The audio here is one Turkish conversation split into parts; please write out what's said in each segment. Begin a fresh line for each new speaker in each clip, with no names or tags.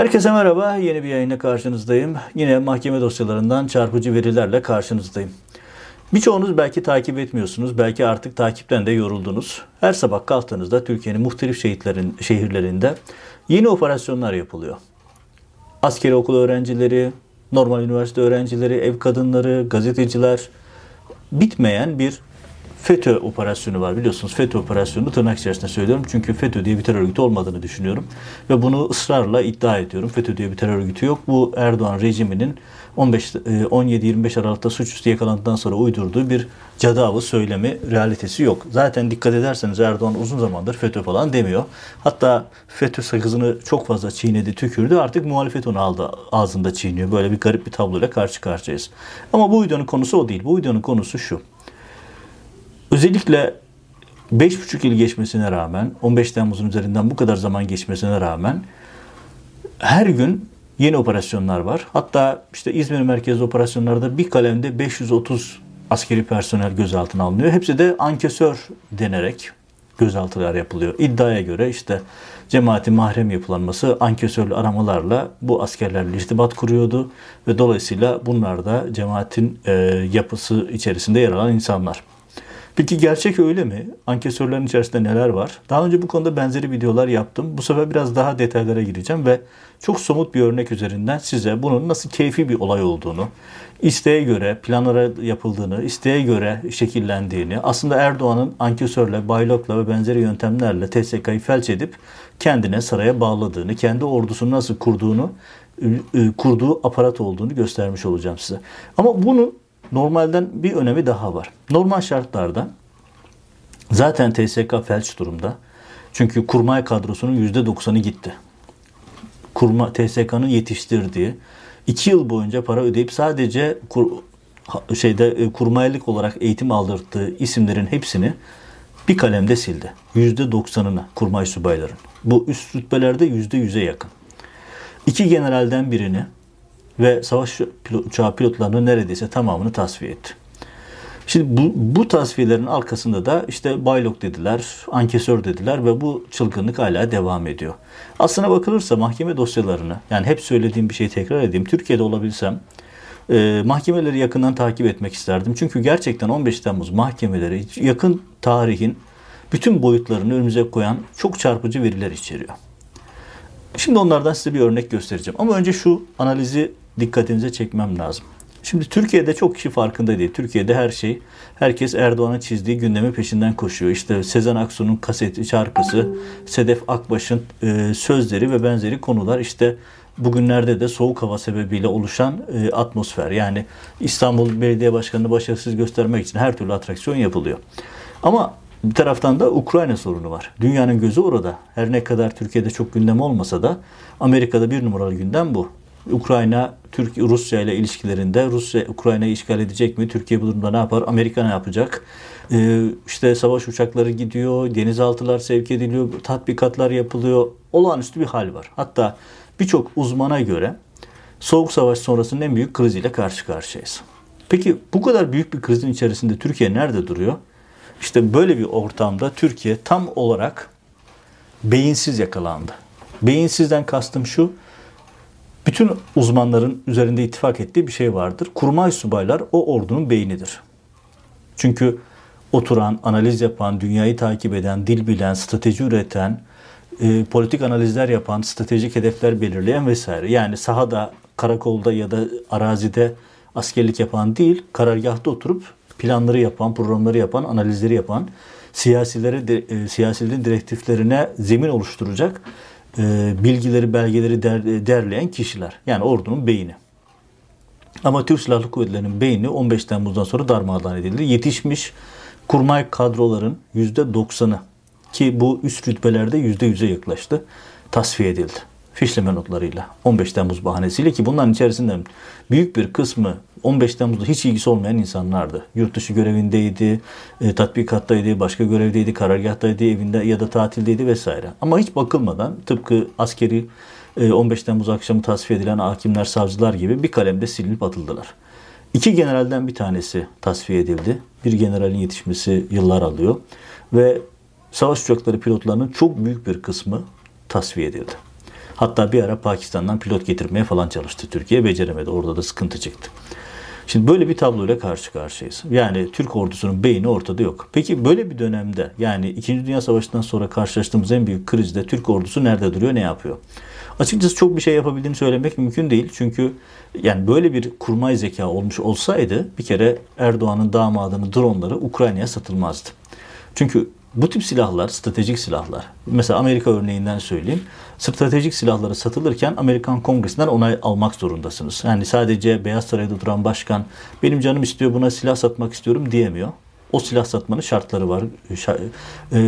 Herkese merhaba. Yeni bir yayınla karşınızdayım. Yine mahkeme dosyalarından çarpıcı verilerle karşınızdayım. Birçoğunuz belki takip etmiyorsunuz. Belki artık takipten de yoruldunuz. Her sabah kalktığınızda Türkiye'nin muhtelif şehitlerin, şehirlerinde yeni operasyonlar yapılıyor. Askeri okul öğrencileri, normal üniversite öğrencileri, ev kadınları, gazeteciler bitmeyen bir FETÖ operasyonu var biliyorsunuz. FETÖ operasyonu tırnak içerisinde söylüyorum. Çünkü FETÖ diye bir terör örgütü olmadığını düşünüyorum. Ve bunu ısrarla iddia ediyorum. FETÖ diye bir terör örgütü yok. Bu Erdoğan rejiminin 15 17-25 Aralık'ta suçüstü yakalandıktan sonra uydurduğu bir cadavı söylemi realitesi yok. Zaten dikkat ederseniz Erdoğan uzun zamandır FETÖ falan demiyor. Hatta FETÖ sakızını çok fazla çiğnedi, tükürdü. Artık muhalefet onu aldı, ağzında çiğniyor. Böyle bir garip bir tabloyla karşı karşıyayız. Ama bu videonun konusu o değil. Bu videonun konusu şu. Özellikle 5,5 yıl geçmesine rağmen, 15 Temmuz'un üzerinden bu kadar zaman geçmesine rağmen her gün yeni operasyonlar var. Hatta işte İzmir merkezli operasyonlarda bir kalemde 530 askeri personel gözaltına alınıyor. Hepsi de ankesör denerek gözaltılar yapılıyor. İddiaya göre işte cemaatin mahrem yapılanması ankesörlü aramalarla bu askerlerle irtibat kuruyordu ve dolayısıyla bunlar da cemaatin e, yapısı içerisinde yer alan insanlar. Peki gerçek öyle mi? Ankesörlerin içerisinde neler var? Daha önce bu konuda benzeri videolar yaptım. Bu sefer biraz daha detaylara gireceğim ve çok somut bir örnek üzerinden size bunun nasıl keyfi bir olay olduğunu, isteğe göre planlara yapıldığını, isteğe göre şekillendiğini, aslında Erdoğan'ın ankesörle, baylokla ve benzeri yöntemlerle TSK'yı felç edip kendine saraya bağladığını, kendi ordusunu nasıl kurduğunu, kurduğu aparat olduğunu göstermiş olacağım size. Ama bunun normalden bir önemi daha var. Normal şartlarda zaten TSK felç durumda. Çünkü kurmay kadrosunun %90'ı gitti. Kurma TSK'nın yetiştirdiği iki yıl boyunca para ödeyip sadece kur, şeyde e, kurmaylık olarak eğitim aldırdığı isimlerin hepsini bir kalemde sildi. %90'ını kurmay subayların. Bu üst rütbelerde %100'e yakın. İki generalden birini ve savaş uçağı pilotlarının neredeyse tamamını tasfiye etti. Şimdi bu, bu tasfiyelerin arkasında da işte baylok dediler, ankesör dediler ve bu çılgınlık hala devam ediyor. Aslına bakılırsa mahkeme dosyalarını, yani hep söylediğim bir şeyi tekrar edeyim. Türkiye'de olabilsem e, mahkemeleri yakından takip etmek isterdim. Çünkü gerçekten 15 Temmuz mahkemeleri yakın tarihin bütün boyutlarını önümüze koyan çok çarpıcı veriler içeriyor. Şimdi onlardan size bir örnek göstereceğim. Ama önce şu analizi dikkatinize çekmem lazım. Şimdi Türkiye'de çok kişi farkında değil. Türkiye'de her şey, herkes Erdoğan'ın çizdiği gündemi peşinden koşuyor. İşte Sezen Aksu'nun kaseti, şarkısı, Sedef Akbaş'ın e, sözleri ve benzeri konular işte bugünlerde de soğuk hava sebebiyle oluşan e, atmosfer. Yani İstanbul Belediye Başkanı'nı başarısız göstermek için her türlü atraksiyon yapılıyor. Ama bir taraftan da Ukrayna sorunu var. Dünyanın gözü orada. Her ne kadar Türkiye'de çok gündem olmasa da Amerika'da bir numaralı gündem bu. Ukrayna Türkiye Rusya ile ilişkilerinde Rusya Ukrayna'yı işgal edecek mi? Türkiye bu durumda ne yapar? Amerika ne yapacak? Ee, işte savaş uçakları gidiyor, denizaltılar sevk ediliyor, tatbikatlar yapılıyor. Olağanüstü bir hal var. Hatta birçok uzmana göre Soğuk Savaş sonrasının en büyük kriziyle karşı karşıyayız. Peki bu kadar büyük bir krizin içerisinde Türkiye nerede duruyor? İşte böyle bir ortamda Türkiye tam olarak beyinsiz yakalandı. Beyinsizden kastım şu, bütün uzmanların üzerinde ittifak ettiği bir şey vardır. Kurmay subaylar o ordunun beynidir. Çünkü oturan, analiz yapan, dünyayı takip eden, dil bilen, strateji üreten, e, politik analizler yapan, stratejik hedefler belirleyen vesaire. Yani sahada, karakolda ya da arazide askerlik yapan değil, karargahta oturup planları yapan, programları yapan, analizleri yapan, siyasilere, e, siyasilerin direktiflerine zemin oluşturacak e, bilgileri, belgeleri der, derleyen kişiler. Yani ordunun beyni. Ama Türk Silahlı Kuvvetleri'nin beyni 15 Temmuz'dan sonra darmadağın edildi. Yetişmiş kurmay kadroların %90'ı ki bu üst rütbelerde %100'e yaklaştı. Tasfiye edildi. Fişleme notlarıyla 15 Temmuz bahanesiyle ki bunların içerisinde büyük bir kısmı 15 Temmuz'da hiç ilgisi olmayan insanlardı. Yurt dışı görevindeydi, e, tatbikattaydı, başka görevdeydi, karargahtaydı, evinde ya da tatildeydi vesaire. Ama hiç bakılmadan tıpkı askeri e, 15 Temmuz akşamı tasfiye edilen hakimler, savcılar gibi bir kalemde silinip atıldılar. İki generalden bir tanesi tasfiye edildi. Bir generalin yetişmesi yıllar alıyor. Ve savaş uçakları pilotlarının çok büyük bir kısmı tasfiye edildi. Hatta bir ara Pakistan'dan pilot getirmeye falan çalıştı Türkiye. Beceremedi. Orada da sıkıntı çıktı. Şimdi böyle bir tabloyla karşı karşıyayız. Yani Türk ordusunun beyni ortada yok. Peki böyle bir dönemde yani 2. Dünya Savaşı'ndan sonra karşılaştığımız en büyük krizde Türk ordusu nerede duruyor, ne yapıyor? Açıkçası çok bir şey yapabildiğini söylemek mümkün değil. Çünkü yani böyle bir kurmay zeka olmuş olsaydı bir kere Erdoğan'ın damadının dronları Ukrayna'ya satılmazdı. Çünkü bu tip silahlar stratejik silahlar. Mesela Amerika örneğinden söyleyeyim. Stratejik silahları satılırken Amerikan Kongresi'nden onay almak zorundasınız. Yani sadece Beyaz Saray'da duran başkan benim canım istiyor buna silah satmak istiyorum diyemiyor. O silah satmanın şartları var. E,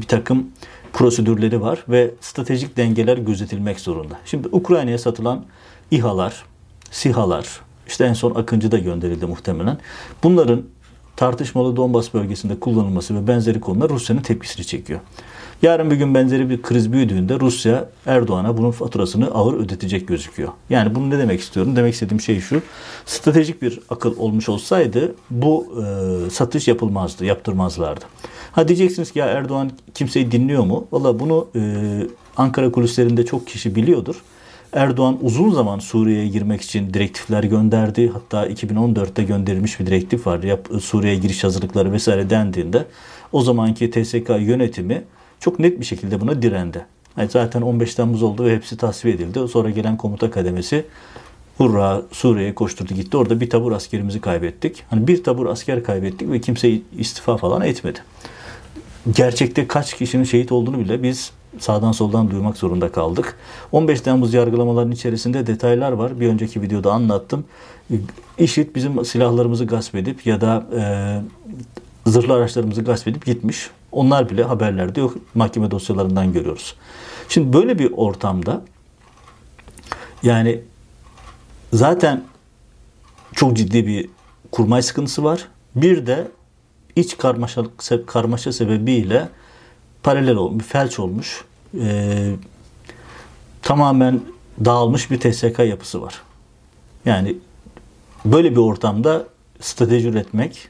bir takım prosedürleri var ve stratejik dengeler gözetilmek zorunda. Şimdi Ukrayna'ya satılan İHA'lar, SİHA'lar, işte en son Akıncı da gönderildi muhtemelen. Bunların tartışmalı Donbas bölgesinde kullanılması ve benzeri konular Rusya'nın tepkisini çekiyor. Yarın bir gün benzeri bir kriz büyüdüğünde Rusya Erdoğan'a bunun faturasını ağır ödetecek gözüküyor. Yani bunu ne demek istiyorum? Demek istediğim şey şu. Stratejik bir akıl olmuş olsaydı bu e, satış yapılmazdı, yaptırmazlardı. Ha diyeceksiniz ki ya Erdoğan kimseyi dinliyor mu? Valla bunu e, Ankara kulislerinde çok kişi biliyordur. Erdoğan uzun zaman Suriye'ye girmek için direktifler gönderdi. Hatta 2014'te gönderilmiş bir direktif var. Yap, Suriye'ye giriş hazırlıkları vesaire dendiğinde o zamanki TSK yönetimi çok net bir şekilde buna direndi. Yani zaten 15 Temmuz oldu ve hepsi tasfiye edildi. Sonra gelen komuta kademesi hurra Suriye'ye koşturdu gitti. Orada bir tabur askerimizi kaybettik. Hani bir tabur asker kaybettik ve kimse istifa falan etmedi. Gerçekte kaç kişinin şehit olduğunu bile biz sağdan soldan duymak zorunda kaldık. 15 Temmuz yargılamalarının içerisinde detaylar var. Bir önceki videoda anlattım. İşit bizim silahlarımızı gasp edip ya da e, zırhlı araçlarımızı gasp edip gitmiş. Onlar bile haberlerde yok. Mahkeme dosyalarından görüyoruz. Şimdi böyle bir ortamda yani zaten çok ciddi bir kurmay sıkıntısı var. Bir de iç karmaşa, karmaşa sebebiyle paralel olmuş, felç olmuş, e, tamamen dağılmış bir TSK yapısı var. Yani böyle bir ortamda strateji üretmek,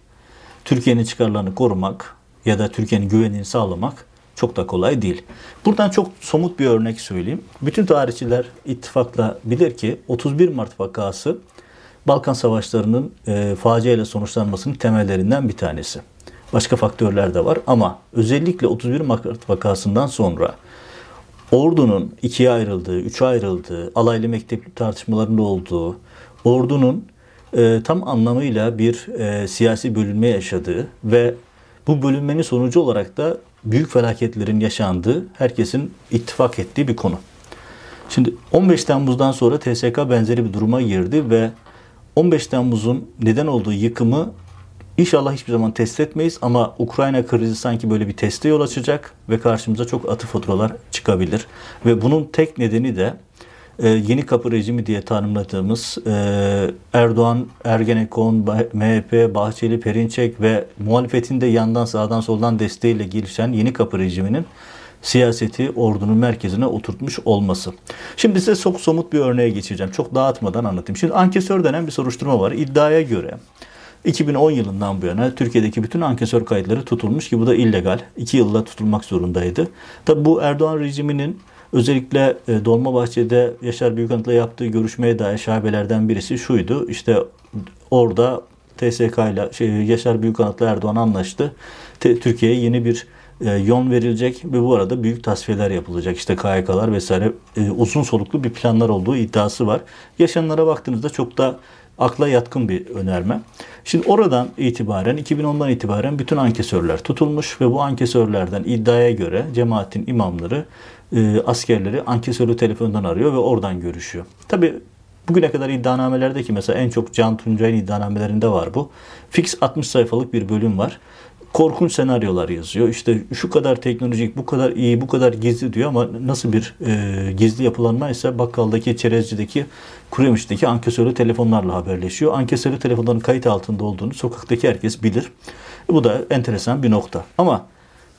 Türkiye'nin çıkarlarını korumak ya da Türkiye'nin güvenini sağlamak çok da kolay değil. Buradan çok somut bir örnek söyleyeyim. Bütün tarihçiler ittifakla bilir ki 31 Mart vakası Balkan Savaşları'nın e, faciayla sonuçlanmasının temellerinden bir tanesi. Başka faktörler de var ama özellikle 31 Mart vakasından sonra ordunun ikiye ayrıldığı, üçe ayrıldığı, alaylı mektep tartışmalarında olduğu, ordunun e, tam anlamıyla bir e, siyasi bölünme yaşadığı ve bu bölünmenin sonucu olarak da büyük felaketlerin yaşandığı, herkesin ittifak ettiği bir konu. Şimdi 15 Temmuz'dan sonra TSK benzeri bir duruma girdi ve 15 Temmuz'un neden olduğu yıkımı İnşallah hiçbir zaman test etmeyiz ama Ukrayna krizi sanki böyle bir teste yol açacak ve karşımıza çok atı faturalar çıkabilir. Ve bunun tek nedeni de e, yeni kapı rejimi diye tanımladığımız e, Erdoğan, Ergenekon, MHP, Bahçeli, Perinçek ve muhalefetin de yandan sağdan soldan desteğiyle gelişen yeni kapı rejiminin siyaseti ordunun merkezine oturtmuş olması. Şimdi size çok somut bir örneğe geçeceğim. Çok dağıtmadan anlatayım. Şimdi ankesör denen bir soruşturma var. İddiaya göre 2010 yılından bu yana Türkiye'deki bütün ankesör kayıtları tutulmuş ki bu da illegal. 2 yılla tutulmak zorundaydı. Tabi bu Erdoğan rejiminin özellikle e, Dolmabahçe'de Yaşar Büyükanıt'la yaptığı görüşmeye dair şabelerden birisi şuydu. İşte orada TSK ile şey, Yaşar Büyükanıt'la Erdoğan anlaştı. Türkiye'ye yeni bir e, yön verilecek ve bu arada büyük tasfiyeler yapılacak. İşte KYK'lar vesaire e, uzun soluklu bir planlar olduğu iddiası var. Yaşananlara baktığınızda çok da akla yatkın bir önerme. Şimdi oradan itibaren 2010'dan itibaren bütün ankesörler tutulmuş ve bu ankesörlerden iddiaya göre cemaatin imamları e, askerleri ankesörlü telefondan arıyor ve oradan görüşüyor. Tabi bugüne kadar iddianamelerdeki mesela en çok Can Tuncay'ın iddianamelerinde var bu. Fix 60 sayfalık bir bölüm var korkunç senaryolar yazıyor. İşte şu kadar teknolojik, bu kadar iyi, bu kadar gizli diyor ama nasıl bir e, gizli yapılanma ise bakkaldaki, çerezcideki, kuruyemişteki ankesörlü telefonlarla haberleşiyor. Ankesörlü telefonların kayıt altında olduğunu sokaktaki herkes bilir. Bu da enteresan bir nokta. Ama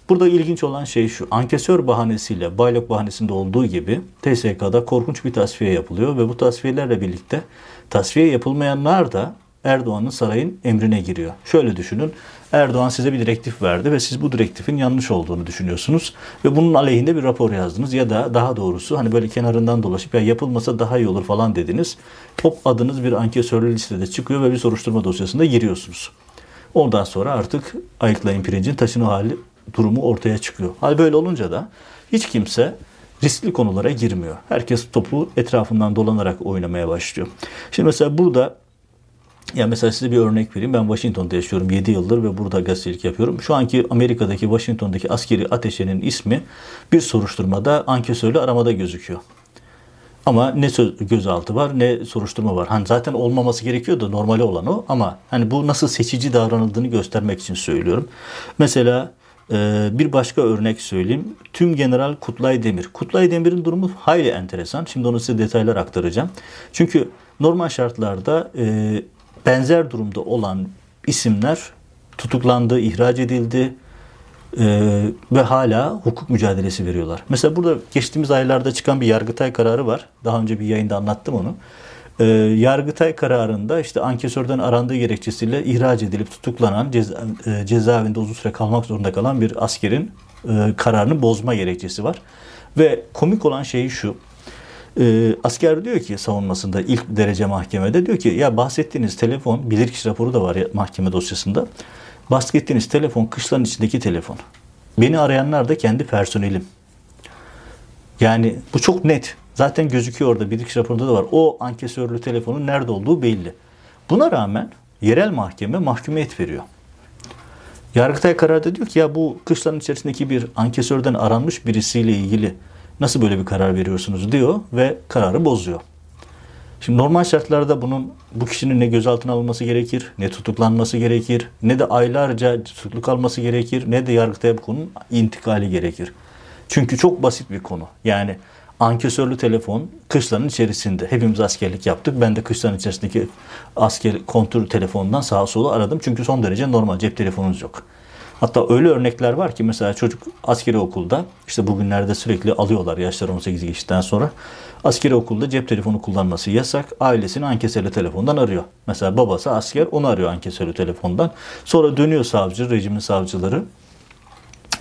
burada ilginç olan şey şu. Ankesör bahanesiyle, baylok bahanesinde olduğu gibi TSK'da korkunç bir tasfiye yapılıyor ve bu tasfiyelerle birlikte tasfiye yapılmayanlar da Erdoğan'ın sarayın emrine giriyor. Şöyle düşünün. Erdoğan size bir direktif verdi ve siz bu direktifin yanlış olduğunu düşünüyorsunuz ve bunun aleyhinde bir rapor yazdınız ya da daha doğrusu hani böyle kenarından dolaşıp ya yapılmasa daha iyi olur falan dediniz. Hop adınız bir ankesörlü listede çıkıyor ve bir soruşturma dosyasında giriyorsunuz. Ondan sonra artık ayıklayın pirincin taşını hali durumu ortaya çıkıyor. Hal böyle olunca da hiç kimse riskli konulara girmiyor. Herkes topu etrafından dolanarak oynamaya başlıyor. Şimdi mesela burada ya mesela size bir örnek vereyim. Ben Washington'da yaşıyorum 7 yıldır ve burada gazetecilik yapıyorum. Şu anki Amerika'daki Washington'daki askeri ateşenin ismi bir soruşturmada ankesörlü aramada gözüküyor. Ama ne söz, gözaltı var ne soruşturma var. Hani zaten olmaması gerekiyor da normali olan o ama hani bu nasıl seçici davranıldığını göstermek için söylüyorum. Mesela e, bir başka örnek söyleyeyim. Tüm General Kutlay Demir. Kutlay Demir'in durumu hayli enteresan. Şimdi onu size detaylar aktaracağım. Çünkü normal şartlarda e, benzer durumda olan isimler tutuklandı, ihraç edildi e, ve hala hukuk mücadelesi veriyorlar. Mesela burada geçtiğimiz aylarda çıkan bir Yargıtay kararı var. Daha önce bir yayında anlattım onu. E, Yargıtay kararında işte ankesörden arandığı gerekçesiyle ihraç edilip tutuklanan ceza, e, cezaevinde uzun süre kalmak zorunda kalan bir askerin e, kararını bozma gerekçesi var. Ve komik olan şey şu. E, asker diyor ki savunmasında ilk derece mahkemede diyor ki ya bahsettiğiniz telefon bilirkişi raporu da var ya, mahkeme dosyasında. Bahsettiğiniz telefon kışlanın içindeki telefon. Beni arayanlar da kendi personelim. Yani bu çok net. Zaten gözüküyor orada bilirkişi raporunda da var. O ankesörlü telefonun nerede olduğu belli. Buna rağmen yerel mahkeme mahkumiyet veriyor. Yargıtay kararda diyor ki ya bu kışlanın içerisindeki bir ankesörden aranmış birisiyle ilgili Nasıl böyle bir karar veriyorsunuz diyor ve kararı bozuyor. Şimdi normal şartlarda bunun bu kişinin ne gözaltına alınması gerekir, ne tutuklanması gerekir, ne de aylarca tutukluk alması gerekir, ne de yargıtaya bu konunun intikali gerekir. Çünkü çok basit bir konu. Yani ankesörlü telefon kışlanın içerisinde. Hepimiz askerlik yaptık. Ben de kışlanın içerisindeki asker kontrol telefonundan sağa sola aradım. Çünkü son derece normal cep telefonunuz yok. Hatta öyle örnekler var ki mesela çocuk askeri okulda işte bugünlerde sürekli alıyorlar yaşlar 18 geçtikten sonra. Askeri okulda cep telefonu kullanması yasak. Ailesini ankesörlü telefondan arıyor. Mesela babası asker onu arıyor ankesörlü telefondan. Sonra dönüyor savcı, rejimin savcıları.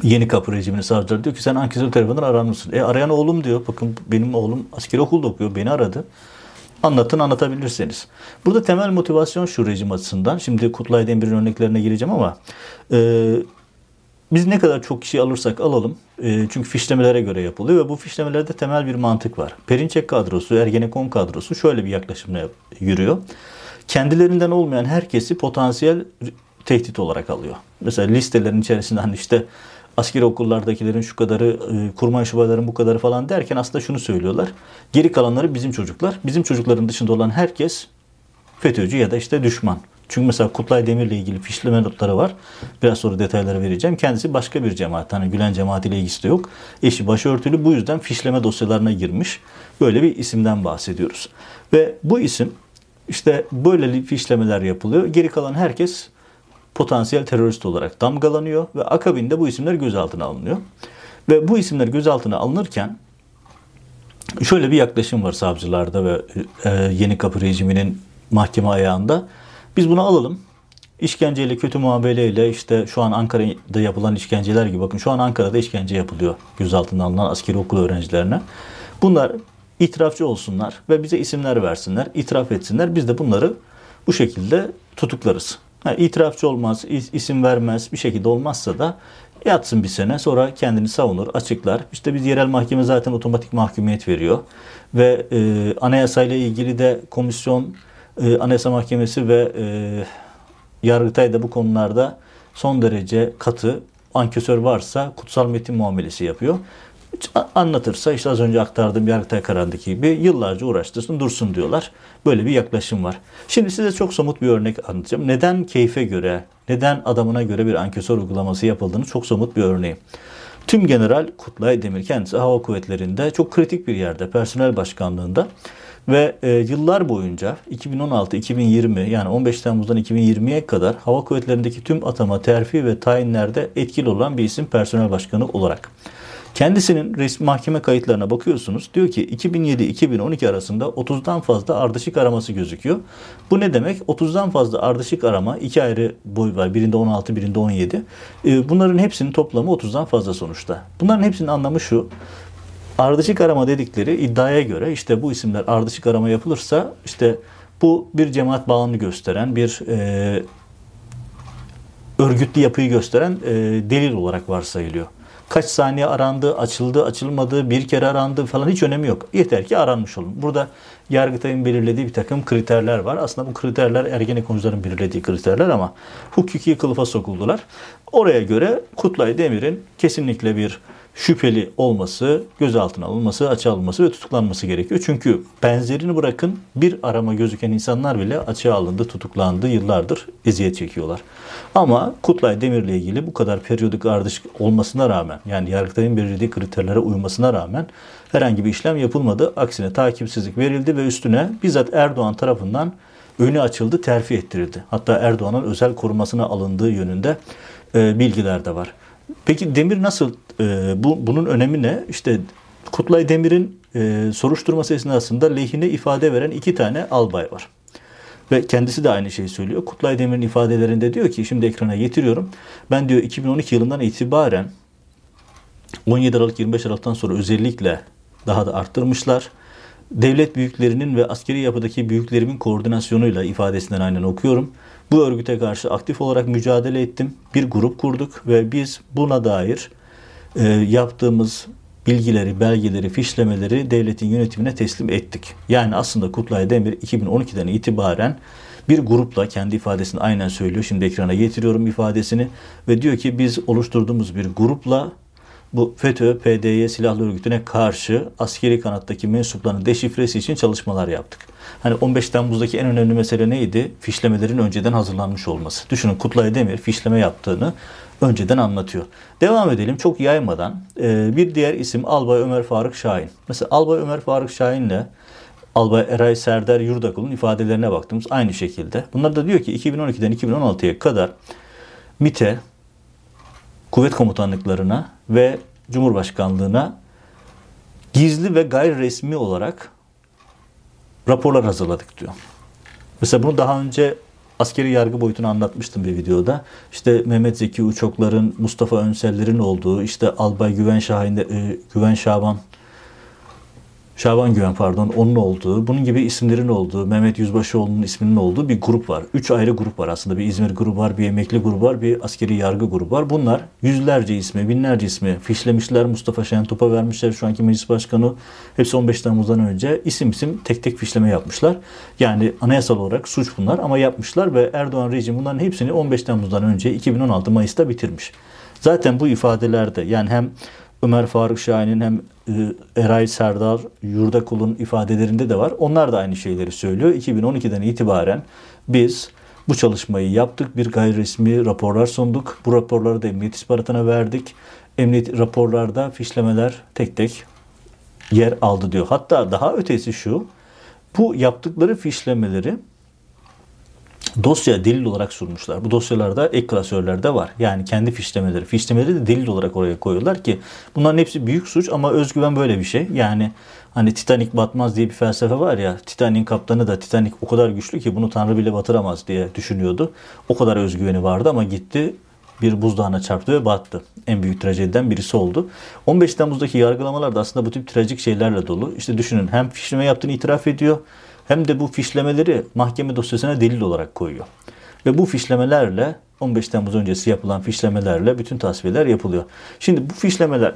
Yeni kapı rejiminin savcıları diyor ki sen ankesörlü telefondan aranmışsın. E arayan oğlum diyor. Bakın benim oğlum askeri okulda okuyor. Beni aradı. Anlatın anlatabilirseniz. Burada temel motivasyon şu rejim açısından. Şimdi Kutlay Demir'in örneklerine gireceğim ama e, biz ne kadar çok kişi alırsak alalım. E, çünkü fişlemelere göre yapılıyor ve bu fişlemelerde temel bir mantık var. Perinçek kadrosu, Ergenekon kadrosu şöyle bir yaklaşımla yürüyor. Kendilerinden olmayan herkesi potansiyel tehdit olarak alıyor. Mesela listelerin içerisinde hani işte askeri okullardakilerin şu kadarı, e, kurmay şubayların bu kadarı falan derken aslında şunu söylüyorlar. Geri kalanları bizim çocuklar. Bizim çocukların dışında olan herkes FETÖ'cü ya da işte düşman. Çünkü mesela Kutlay Demir'le ilgili fişleme notları var. Biraz sonra detayları vereceğim. Kendisi başka bir cemaat. Hani Gülen cemaatiyle ilgisi de yok. Eşi başörtülü bu yüzden fişleme dosyalarına girmiş. Böyle bir isimden bahsediyoruz. Ve bu isim işte böyle fişlemeler yapılıyor. Geri kalan herkes potansiyel terörist olarak damgalanıyor ve akabinde bu isimler gözaltına alınıyor. Ve bu isimler gözaltına alınırken şöyle bir yaklaşım var savcılarda ve e, yeni kapı rejiminin mahkeme ayağında. Biz bunu alalım. İşkenceyle, kötü muameleyle işte şu an Ankara'da yapılan işkenceler gibi bakın şu an Ankara'da işkence yapılıyor gözaltına alınan askeri okul öğrencilerine. Bunlar itirafçı olsunlar ve bize isimler versinler, itiraf etsinler. Biz de bunları bu şekilde tutuklarız. Ha, itirafçı olmaz, isim vermez bir şekilde olmazsa da yatsın bir sene sonra kendini savunur, açıklar. İşte biz yerel mahkeme zaten otomatik mahkumiyet veriyor. Ve e, anayasayla ilgili de komisyon, e, anayasa mahkemesi ve e, Yargıtay da bu konularda son derece katı ankesör varsa kutsal metin muamelesi yapıyor anlatırsa işte az önce aktardığım Yargıtay kararındaki gibi yıllarca uğraştırsın dursun diyorlar. Böyle bir yaklaşım var. Şimdi size çok somut bir örnek anlatacağım. Neden keyfe göre, neden adamına göre bir ankesör uygulaması yapıldığını çok somut bir örneği. Tüm General Kutlay Demir kendisi hava kuvvetlerinde çok kritik bir yerde personel başkanlığında ve e, yıllar boyunca 2016-2020 yani 15 Temmuz'dan 2020'ye kadar hava kuvvetlerindeki tüm atama, terfi ve tayinlerde etkili olan bir isim personel başkanı olarak. Kendisinin resmi mahkeme kayıtlarına bakıyorsunuz. Diyor ki 2007-2012 arasında 30'dan fazla ardışık araması gözüküyor. Bu ne demek? 30'dan fazla ardışık arama, iki ayrı boy var. Birinde 16, birinde 17. Ee, bunların hepsinin toplamı 30'dan fazla sonuçta. Bunların hepsinin anlamı şu. Ardışık arama dedikleri iddiaya göre işte bu isimler ardışık arama yapılırsa işte bu bir cemaat bağını gösteren bir e, örgütlü yapıyı gösteren e, delil olarak varsayılıyor. Kaç saniye arandı, açıldı, açılmadı, bir kere arandı falan hiç önemi yok. Yeter ki aranmış olun. Burada Yargıtay'ın belirlediği bir takım kriterler var. Aslında bu kriterler Ergenekoncuların belirlediği kriterler ama hukuki kılıfa sokuldular. Oraya göre Kutlay Demir'in kesinlikle bir şüpheli olması, gözaltına alınması, açığa alınması ve tutuklanması gerekiyor. Çünkü benzerini bırakın bir arama gözüken insanlar bile açığa alındı, tutuklandı, yıllardır eziyet çekiyorlar. Ama Kutlay Demir'le ilgili bu kadar periyodik ardışık olmasına rağmen yani Yargıtay'ın belirlediği kriterlere uymasına rağmen herhangi bir işlem yapılmadı. Aksine takipsizlik verildi ve üstüne bizzat Erdoğan tarafından önü açıldı, terfi ettirildi. Hatta Erdoğan'ın özel korumasına alındığı yönünde e, bilgiler de var. Peki Demir nasıl, e, bu, bunun önemi ne? İşte Kutlay Demir'in e, soruşturması esnasında lehine ifade veren iki tane albay var. Ve kendisi de aynı şeyi söylüyor. Kutlay Demir'in ifadelerinde diyor ki, şimdi ekrana getiriyorum. Ben diyor 2012 yılından itibaren 17 Aralık 25 Aralık'tan sonra özellikle daha da arttırmışlar. Devlet büyüklerinin ve askeri yapıdaki büyüklerimin koordinasyonuyla ifadesinden aynen okuyorum. Bu örgüte karşı aktif olarak mücadele ettim. Bir grup kurduk ve biz buna dair e, yaptığımız bilgileri, belgeleri, fişlemeleri devletin yönetimine teslim ettik. Yani aslında Kutlay Demir 2012'den itibaren bir grupla kendi ifadesini aynen söylüyor. Şimdi ekrana getiriyorum ifadesini ve diyor ki biz oluşturduğumuz bir grupla bu FETÖ, PDY silahlı örgütüne karşı askeri kanattaki mensupların deşifresi için çalışmalar yaptık. Hani 15 Temmuz'daki en önemli mesele neydi? Fişlemelerin önceden hazırlanmış olması. Düşünün Kutlay Demir fişleme yaptığını önceden anlatıyor. Devam edelim çok yaymadan. Ee, bir diğer isim Albay Ömer Faruk Şahin. Mesela Albay Ömer Faruk Şahin'le Albay Eray Serdar Yurdakul'un ifadelerine baktığımız aynı şekilde. Bunlar da diyor ki 2012'den 2016'ya kadar MİT'e, kuvvet komutanlıklarına ve Cumhurbaşkanlığına gizli ve gayri resmi olarak raporlar hazırladık diyor. Mesela bunu daha önce askeri yargı boyutunu anlatmıştım bir videoda. İşte Mehmet Zeki Uçoklar'ın, Mustafa Önseller'in olduğu, işte Albay Güven Şahin'de, e, Güven Şaban Şaban Güven pardon onun olduğu, bunun gibi isimlerin olduğu, Mehmet Yüzbaşıoğlu'nun isminin olduğu bir grup var. Üç ayrı grup var aslında. Bir İzmir grubu var, bir emekli grubu var, bir askeri yargı grubu var. Bunlar yüzlerce ismi, binlerce ismi fişlemişler. Mustafa Şentop'a vermişler şu anki meclis başkanı. Hepsi 15 Temmuz'dan önce isim isim tek tek fişleme yapmışlar. Yani anayasal olarak suç bunlar ama yapmışlar ve Erdoğan rejim bunların hepsini 15 Temmuz'dan önce 2016 Mayıs'ta bitirmiş. Zaten bu ifadelerde yani hem Ömer Faruk Şahin'in hem e, Eray Serdar Yurdakul'un ifadelerinde de var. Onlar da aynı şeyleri söylüyor. 2012'den itibaren biz bu çalışmayı yaptık. Bir gayri resmi raporlar sunduk. Bu raporları da emniyet istihbaratına verdik. Emniyet raporlarda fişlemeler tek tek yer aldı diyor. Hatta daha ötesi şu. Bu yaptıkları fişlemeleri dosya delil olarak sunmuşlar. Bu dosyalarda ek klasörlerde var. Yani kendi fişlemeleri. Fişlemeleri de delil olarak oraya koyuyorlar ki bunların hepsi büyük suç ama özgüven böyle bir şey. Yani hani Titanic batmaz diye bir felsefe var ya. Titanic'in kaptanı da Titanic o kadar güçlü ki bunu Tanrı bile batıramaz diye düşünüyordu. O kadar özgüveni vardı ama gitti bir buzdağına çarptı ve battı. En büyük trajediden birisi oldu. 15 Temmuz'daki yargılamalar da aslında bu tip trajik şeylerle dolu. İşte düşünün hem fişleme yaptığını itiraf ediyor hem de bu fişlemeleri mahkeme dosyasına delil olarak koyuyor. Ve bu fişlemelerle 15 Temmuz öncesi yapılan fişlemelerle bütün tasfiyeler yapılıyor. Şimdi bu fişlemeler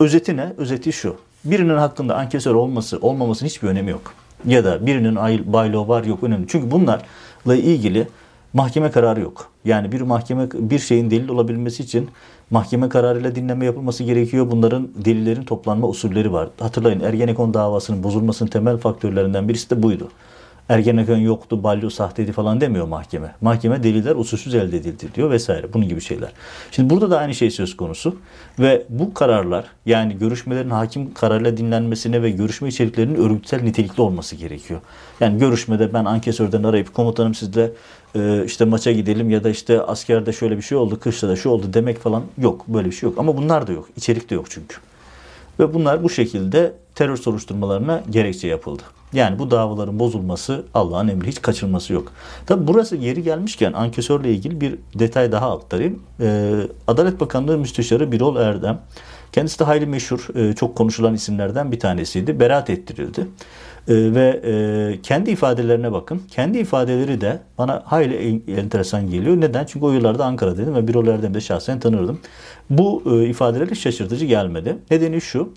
özeti ne? Özeti şu. Birinin hakkında ankesör olması olmamasının hiçbir önemi yok. Ya da birinin baylo var yok önemli. Çünkü bunlarla ilgili mahkeme kararı yok. Yani bir mahkeme bir şeyin delil olabilmesi için mahkeme kararıyla dinleme yapılması gerekiyor. Bunların delillerin toplanma usulleri var. Hatırlayın Ergenekon davasının bozulmasının temel faktörlerinden birisi de buydu. Ergenekon yoktu, balyo sahteydi falan demiyor mahkeme. Mahkeme deliller usulsüz elde edildi diyor vesaire. Bunun gibi şeyler. Şimdi burada da aynı şey söz konusu. Ve bu kararlar yani görüşmelerin hakim kararıyla dinlenmesine ve görüşme içeriklerinin örgütsel nitelikli olması gerekiyor. Yani görüşmede ben ankesörden arayıp komutanım sizle e, işte maça gidelim ya da işte askerde şöyle bir şey oldu, kışta da şu oldu demek falan yok. Böyle bir şey yok. Ama bunlar da yok. İçerik de yok çünkü. Ve bunlar bu şekilde terör soruşturmalarına gerekçe yapıldı. Yani bu davaların bozulması Allah'ın emri hiç kaçırması yok. Tabi burası yeri gelmişken ankesörle ilgili bir detay daha aktarayım. Ee, Adalet Bakanlığı Müsteşarı Birol Erdem kendisi de hayli meşhur e, çok konuşulan isimlerden bir tanesiydi. Beraat ettirildi. E, ve e, kendi ifadelerine bakın. Kendi ifadeleri de bana hayli enteresan geliyor. Neden? Çünkü o yıllarda Ankara'daydım ve Birol Erdem'i de şahsen tanırdım. Bu e, ifadeleri şaşırtıcı gelmedi. Nedeni şu.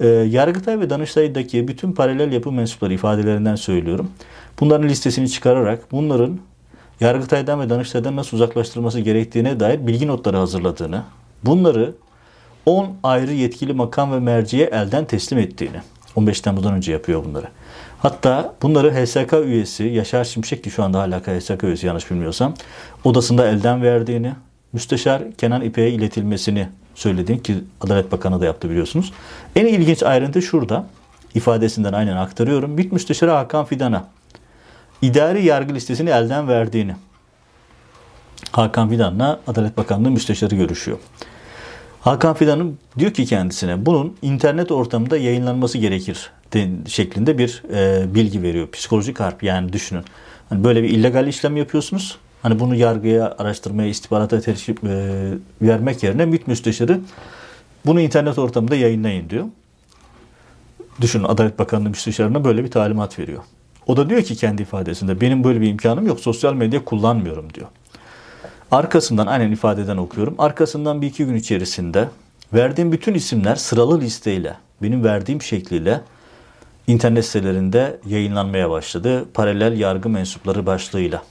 E, Yargıtay ve Danıştay'daki bütün paralel yapı mensupları ifadelerinden söylüyorum. Bunların listesini çıkararak bunların Yargıtay'dan ve Danıştay'dan nasıl uzaklaştırılması gerektiğine dair bilgi notları hazırladığını, bunları 10 ayrı yetkili makam ve merciye elden teslim ettiğini, 15 Temmuz'dan önce yapıyor bunları. Hatta bunları HSK üyesi Yaşar Şimşek ki şu anda hala HSK üyesi yanlış bilmiyorsam odasında elden verdiğini, müsteşar Kenan İpek'e iletilmesini söyledi ki Adalet Bakanı da yaptı biliyorsunuz. En ilginç ayrıntı şurada. ifadesinden aynen aktarıyorum. BİT Müsteşarı Hakan Fidan'a idari yargı listesini elden verdiğini Hakan Fidan'la Adalet Bakanlığı müsteşarı görüşüyor. Hakan Fidan'ın diyor ki kendisine bunun internet ortamında yayınlanması gerekir şeklinde bir e, bilgi veriyor. Psikolojik harp yani düşünün. Hani böyle bir illegal işlem yapıyorsunuz. Hani bunu yargıya, araştırmaya, istihbarata tercih e, vermek yerine MİT müsteşarı bunu internet ortamında yayınlayın diyor. Düşünün Adalet Bakanlığı müsteşarına böyle bir talimat veriyor. O da diyor ki kendi ifadesinde benim böyle bir imkanım yok sosyal medya kullanmıyorum diyor. Arkasından aynen ifadeden okuyorum. Arkasından bir iki gün içerisinde verdiğim bütün isimler sıralı listeyle benim verdiğim şekliyle internet sitelerinde yayınlanmaya başladı. Paralel yargı mensupları başlığıyla.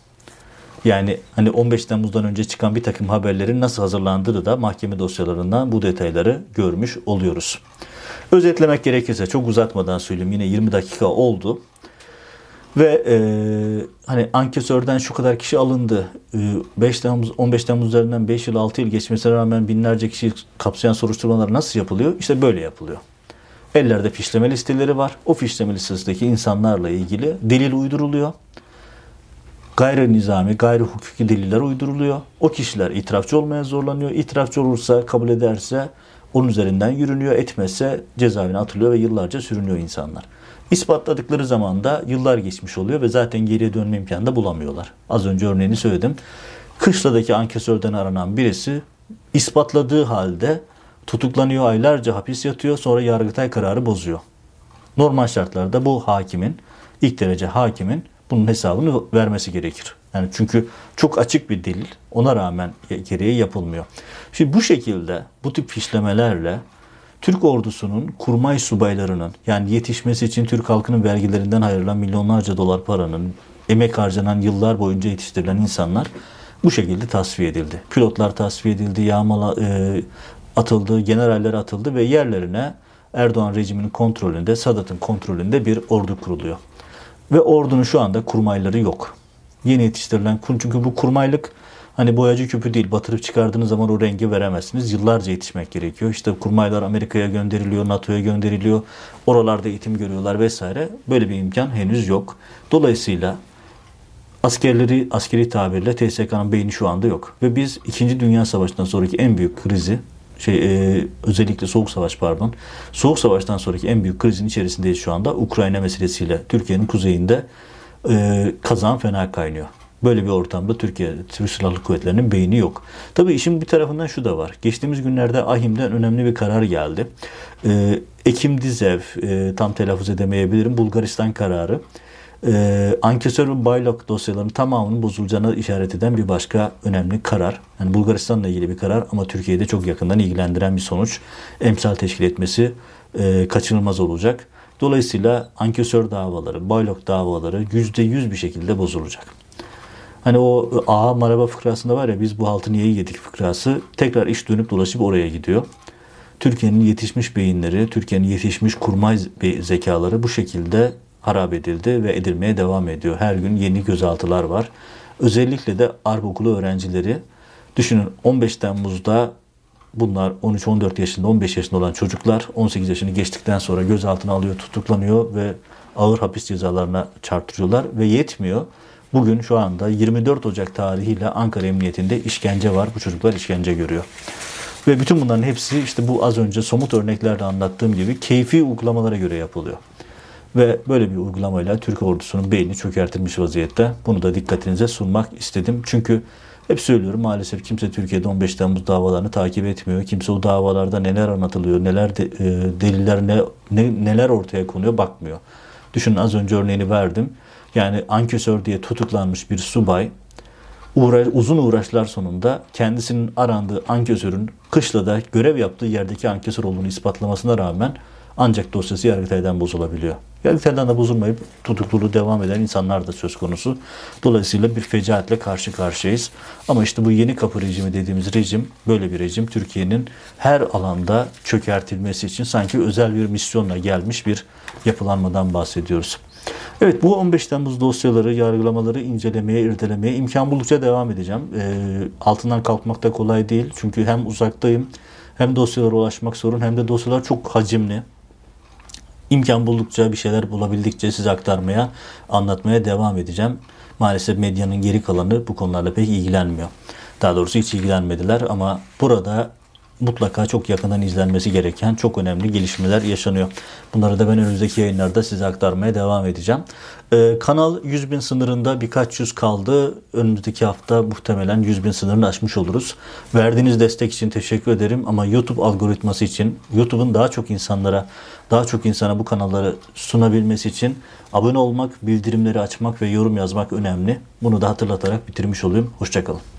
Yani hani 15 Temmuz'dan önce çıkan bir takım haberlerin nasıl hazırlandığını da mahkeme dosyalarından bu detayları görmüş oluyoruz. Özetlemek gerekirse çok uzatmadan söyleyeyim yine 20 dakika oldu. Ve e, hani ankesörden şu kadar kişi alındı. E, 5 Temmuz, 15 Temmuz üzerinden 5 yıl 6 yıl geçmesine rağmen binlerce kişi kapsayan soruşturmalar nasıl yapılıyor? İşte böyle yapılıyor. Ellerde fişleme listeleri var. O fişleme listesindeki insanlarla ilgili delil uyduruluyor. Gayri nizami, gayri hukuki deliller uyduruluyor. O kişiler itirafçı olmaya zorlanıyor. İtirafçı olursa, kabul ederse onun üzerinden yürünüyor. Etmezse cezaevine atılıyor ve yıllarca sürünüyor insanlar. İspatladıkları zaman da yıllar geçmiş oluyor ve zaten geriye dönme imkanı da bulamıyorlar. Az önce örneğini söyledim. Kışladaki ankesörden aranan birisi ispatladığı halde tutuklanıyor, aylarca hapis yatıyor, sonra Yargıtay kararı bozuyor. Normal şartlarda bu hakimin, ilk derece hakimin bunun hesabını vermesi gerekir. Yani çünkü çok açık bir delil, ona rağmen gereği yapılmıyor. Şimdi bu şekilde, bu tip fişlemelerle Türk ordusunun kurmay subaylarının yani yetişmesi için Türk halkının vergilerinden ayrılan milyonlarca dolar paranın emek harcanan yıllar boyunca yetiştirilen insanlar bu şekilde tasfiye edildi. Pilotlar tasfiye edildi, yağmala e, atıldı, generaller atıldı ve yerlerine Erdoğan rejiminin kontrolünde, Sadat'ın kontrolünde bir ordu kuruluyor. Ve ordunun şu anda kurmayları yok. Yeni yetiştirilen kun çünkü bu kurmaylık Hani boyacı küpü değil batırıp çıkardığınız zaman o rengi veremezsiniz. Yıllarca yetişmek gerekiyor. İşte kurmaylar Amerika'ya gönderiliyor, NATO'ya gönderiliyor. Oralarda eğitim görüyorlar vesaire. Böyle bir imkan henüz yok. Dolayısıyla askerleri askeri tabirle TSK'nın beyni şu anda yok. Ve biz 2. Dünya Savaşı'ndan sonraki en büyük krizi şey e, özellikle Soğuk Savaş pardon. Soğuk Savaş'tan sonraki en büyük krizin içerisindeyiz şu anda. Ukrayna meselesiyle Türkiye'nin kuzeyinde e, kazan fena kaynıyor. Böyle bir ortamda Türkiye Türk Silahlı Kuvvetleri'nin beyni yok. Tabii işin bir tarafından şu da var. Geçtiğimiz günlerde Ahim'den önemli bir karar geldi. Ee, Ekim Dizev, e, tam telaffuz edemeyebilirim, Bulgaristan kararı. Ee, ankesör ve baylok dosyalarının tamamının bozulacağına işaret eden bir başka önemli karar. Yani Bulgaristan'la ilgili bir karar ama Türkiye'de çok yakından ilgilendiren bir sonuç. Emsal teşkil etmesi e, kaçınılmaz olacak. Dolayısıyla ankesör davaları, baylok davaları %100 bir şekilde bozulacak. Hani o aha maraba fıkrasında var ya biz bu haltı niye yedik fıkrası tekrar iş dönüp dolaşıp oraya gidiyor. Türkiye'nin yetişmiş beyinleri, Türkiye'nin yetişmiş kurmay zekaları bu şekilde harap edildi ve edilmeye devam ediyor. Her gün yeni gözaltılar var. Özellikle de Arp Okulu öğrencileri düşünün 15 Temmuz'da bunlar 13-14 yaşında 15 yaşında olan çocuklar 18 yaşını geçtikten sonra gözaltına alıyor, tutuklanıyor ve ağır hapis cezalarına çarptırıyorlar ve yetmiyor. Bugün şu anda 24 Ocak tarihiyle Ankara Emniyetinde işkence var. Bu çocuklar işkence görüyor. Ve bütün bunların hepsi işte bu az önce somut örneklerle anlattığım gibi keyfi uygulamalara göre yapılıyor. Ve böyle bir uygulamayla Türk ordusunun beyni çökertilmiş vaziyette. Bunu da dikkatinize sunmak istedim. Çünkü hep söylüyorum maalesef kimse Türkiye'de 15 Temmuz davalarını takip etmiyor. Kimse o davalarda neler anlatılıyor, neler de, e, deliller ne, ne, neler ortaya konuyor bakmıyor. Düşünün az önce örneğini verdim. Yani ankesör diye tutuklanmış bir subay uğra uzun uğraşlar sonunda kendisinin arandığı ankesörün kışlada görev yaptığı yerdeki ankesör olduğunu ispatlamasına rağmen ancak dosyası Yargıtay'dan bozulabiliyor. Yargıtay'dan da bozulmayıp tutukluluğu devam eden insanlar da söz konusu. Dolayısıyla bir fecaatle karşı karşıyayız. Ama işte bu yeni kapı rejimi dediğimiz rejim böyle bir rejim Türkiye'nin her alanda çökertilmesi için sanki özel bir misyonla gelmiş bir yapılanmadan bahsediyoruz. Evet bu 15 Temmuz dosyaları, yargılamaları incelemeye, irdelemeye imkan buldukça devam edeceğim. E, altından kalkmak da kolay değil. Çünkü hem uzaktayım hem dosyalara ulaşmak sorun hem de dosyalar çok hacimli. İmkan buldukça bir şeyler bulabildikçe size aktarmaya, anlatmaya devam edeceğim. Maalesef medyanın geri kalanı bu konularla pek ilgilenmiyor. Daha doğrusu hiç ilgilenmediler ama burada mutlaka çok yakından izlenmesi gereken çok önemli gelişmeler yaşanıyor. Bunları da ben önümüzdeki yayınlarda size aktarmaya devam edeceğim. Ee, kanal 100 bin sınırında birkaç yüz kaldı. Önümüzdeki hafta muhtemelen 100 bin sınırını aşmış oluruz. Verdiğiniz destek için teşekkür ederim ama YouTube algoritması için YouTube'un daha çok insanlara daha çok insana bu kanalları sunabilmesi için abone olmak, bildirimleri açmak ve yorum yazmak önemli. Bunu da hatırlatarak bitirmiş olayım. Hoşçakalın.